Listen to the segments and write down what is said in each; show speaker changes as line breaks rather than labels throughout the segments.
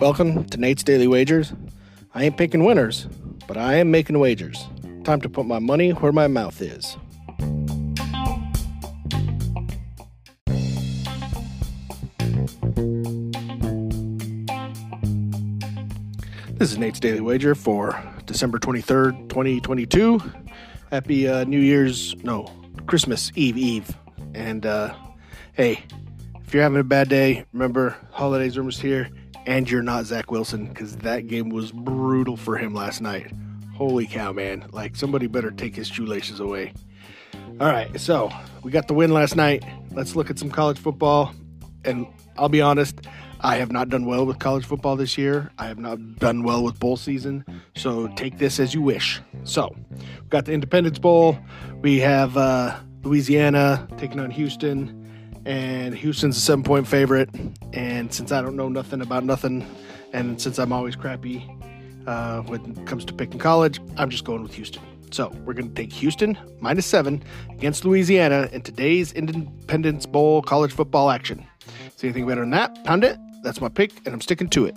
Welcome to Nate's Daily Wagers. I ain't picking winners, but I am making wagers. Time to put my money where my mouth is. This is Nate's Daily Wager for December 23rd, 2022. Happy uh, New Year's, no, Christmas Eve Eve. And uh, hey, if you're having a bad day, remember, holidays are almost here, and you're not Zach Wilson, because that game was brutal for him last night. Holy cow, man. Like, somebody better take his shoelaces away. All right, so we got the win last night. Let's look at some college football. And I'll be honest, I have not done well with college football this year. I have not done well with bowl season. So take this as you wish. So we've got the Independence Bowl. We have uh, Louisiana taking on Houston. And Houston's a seven point favorite. And since I don't know nothing about nothing, and since I'm always crappy uh, when it comes to picking college, I'm just going with Houston. So we're going to take Houston minus seven against Louisiana in today's Independence Bowl college football action. See anything better than that? Pound it. That's my pick, and I'm sticking to it.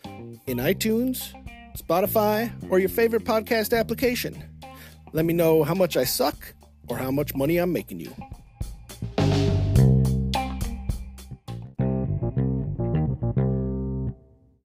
in iTunes, Spotify, or your favorite podcast application. Let me know how much I suck or how much money I'm making you.